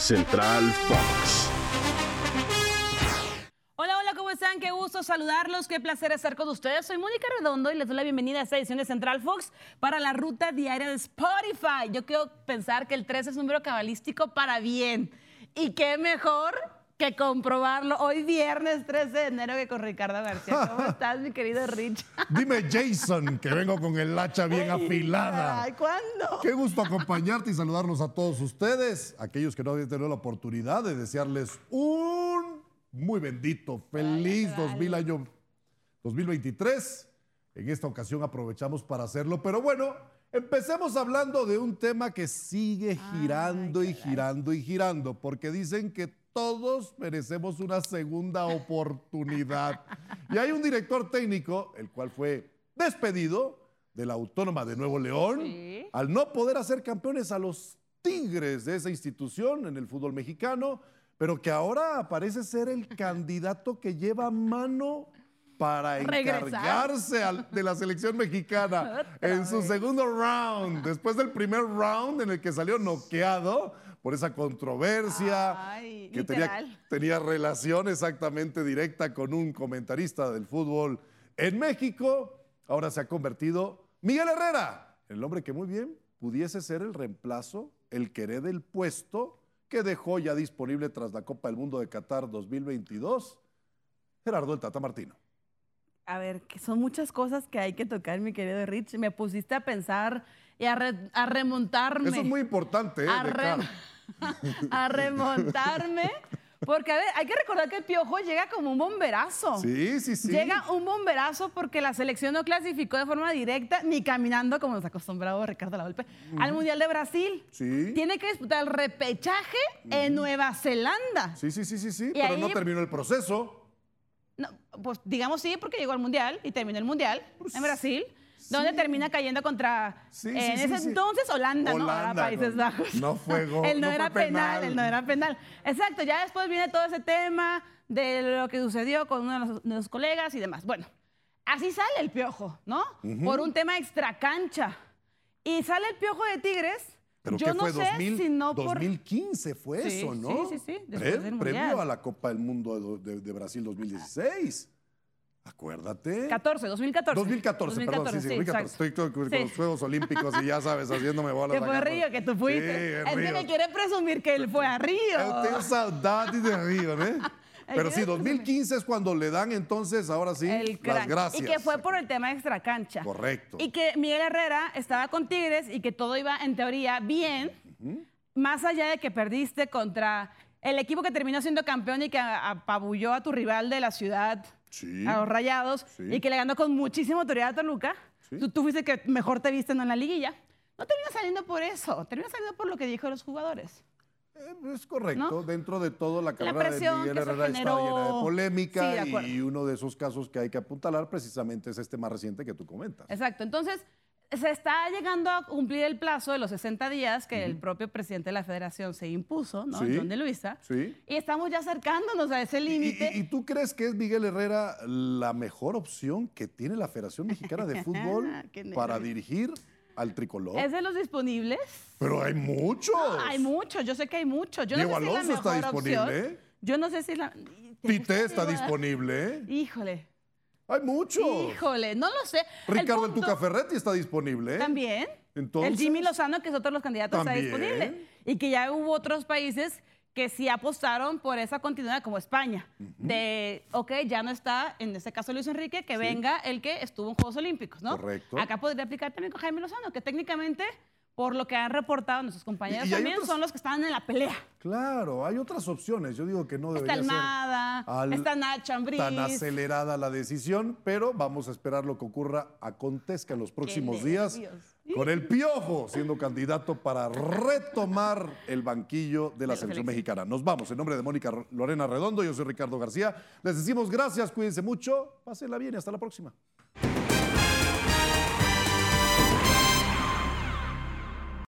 Central Fox. Hola, hola, ¿cómo están? Qué gusto saludarlos, qué placer estar con ustedes. Soy Mónica Redondo y les doy la bienvenida a esta edición de Central Fox para la ruta diaria de Spotify. Yo quiero pensar que el 3 es un número cabalístico para bien. Y qué mejor que comprobarlo hoy viernes 13 de enero que con Ricardo García. ¿Cómo estás, mi querido Rich? Dime, Jason, que vengo con el hacha bien afilada. Ay, ¿cuándo? Qué gusto acompañarte y saludarnos a todos ustedes, aquellos que no habían tenido la oportunidad de desearles un muy bendito, feliz 2000 año 2023. En esta ocasión aprovechamos para hacerlo, pero bueno, empecemos hablando de un tema que sigue girando y girando y girando, porque dicen que todos merecemos una segunda oportunidad. Y hay un director técnico, el cual fue despedido de la Autónoma de Nuevo León, Sí. al no poder hacer campeones a los Tigres de esa institución en el fútbol mexicano, pero que ahora parece ser el candidato que lleva mano para encargarse al- de la selección mexicana en su segundo round, después del primer round en el que salió noqueado por esa controversia Ay, que tenía, tenía relación exactamente directa con un comentarista del fútbol en México. Ahora se ha convertido Miguel Herrera, el hombre que muy bien pudiese ser el reemplazo, el que herede el puesto que dejó ya disponible tras la Copa del Mundo de Qatar 2022, Gerardo el Tata Martino. A ver, que son muchas cosas que hay que tocar, mi querido Rich. Me pusiste a pensar y a, re- a remontarme. Eso es muy importante, ¿eh? a, re- remontarme. Porque, a ver, hay que recordar que el Piojo llega como un bomberazo. Sí, sí, sí. Llega un bomberazo porque la selección no clasificó de forma directa ni caminando, como nos ha acostumbrado Ricardo Lavolpe, al Mundial de Brasil. Sí. Tiene que disputar el repechaje en Nueva Zelanda. Sí, sí, sí, sí, sí, Y pero no terminó el proceso. No, pues digamos sí, porque llegó al Mundial y terminó el Mundial en Brasil, donde sí. termina cayendo contra, Sí, eh, en ese entonces Holanda, ¿no? Ahora Países no- Bajos. no fue gol, Él no, no era penal, penal. él no era penal. Exacto, ya después viene todo ese tema de lo que sucedió con uno de los, de los colegas y demás. Bueno, así sale el piojo, ¿no? Por un tema extracancha. Y sale el piojo de Tigres. Pero Yo no fue sé 2000, si no por 2015 fue Sí, eso, ¿no? sí, sí, sí, después del previo a la Copa del Mundo de, de- de Brasil 2016. Acuérdate. 14, 2014. 2014, perdón, sí, sí, 2014. exacto. Estoy con, Sí. los Juegos Olímpicos y ya sabes, haciéndome bolas. Que fue a Río, que tú fuiste. Sí, en es que Río. me quiere presumir que él fue a Río. Yo tengo saudades de Río, ¿no? Pero sí, presumir. 2015 es cuando le dan entonces, ahora sí, El las gracias. Y que fue por el tema extracancha. Correcto. Y que Miguel Herrera estaba con Tigres y que todo iba en teoría bien, más allá de que perdiste contra el equipo que terminó siendo campeón y que apabulló a tu rival de la ciudad, Sí. a los Rayados, Sí. y que le ganó con muchísima autoridad a Toluca. Sí. Tú, tú fuiste que mejor te viste ¿no? en la liguilla. No termina saliendo por eso, termina saliendo por lo que dijo los jugadores. Eh, Es correcto. ¿No? Dentro de todo, la carrera presión de Miguel Herrera está llena de polémica Sí, de acuerdo. y uno de esos casos que hay que apuntalar precisamente es este más reciente que tú comentas. Exacto. Entonces, se está llegando a cumplir el plazo de los 60 días que el propio presidente de la federación se impuso, ¿no? Sí. John de Luisa. Sí. Y estamos ya acercándonos a ese ¿Y, límite. y- y tú crees que es Miguel Herrera la mejor opción que tiene la Federación Mexicana de Fútbol Qué para dirigir al tricolor? ¿Es de los disponibles? Pero hay muchos. Hay muchos, yo sé que hay muchos. Yo Diego no sé si Alonso la está disponible, opción. ¿eh? Yo no sé si la... ¿Te Tite está disponible. ¿eh? Híjole, Hay muchos. híjole, no lo sé. Ricardo el punto- Tuca Ferretti está disponible. ¿eh? También. Entonces- el Jimmy Lozano, que es otro de los candidatos, También. está disponible. Y que ya hubo otros países que sí apostaron por esa continuidad, como España. De, ok, ya no está, en este caso Luis Enrique, que venga el que estuvo en Juegos Olímpicos, ¿no? Correcto. Acá podría aplicar también con Jaime Lozano, que técnicamente, por lo que han reportado nuestros compañeros Y- y hay también, son los que están en la pelea. Claro, hay otras opciones. Yo digo que no Está debería ser Almada, al- está Nacho Ambriz. tan acelerada la decisión, pero vamos a esperar lo que ocurra, acontezca en los próximos días nervios. Con el Piojo siendo candidato para retomar el banquillo de la selección. mexicana. Nos vamos. En nombre de Mónica Lorena Redondo, yo soy Ricardo García. Les decimos gracias, cuídense mucho, pásenla bien y hasta la próxima.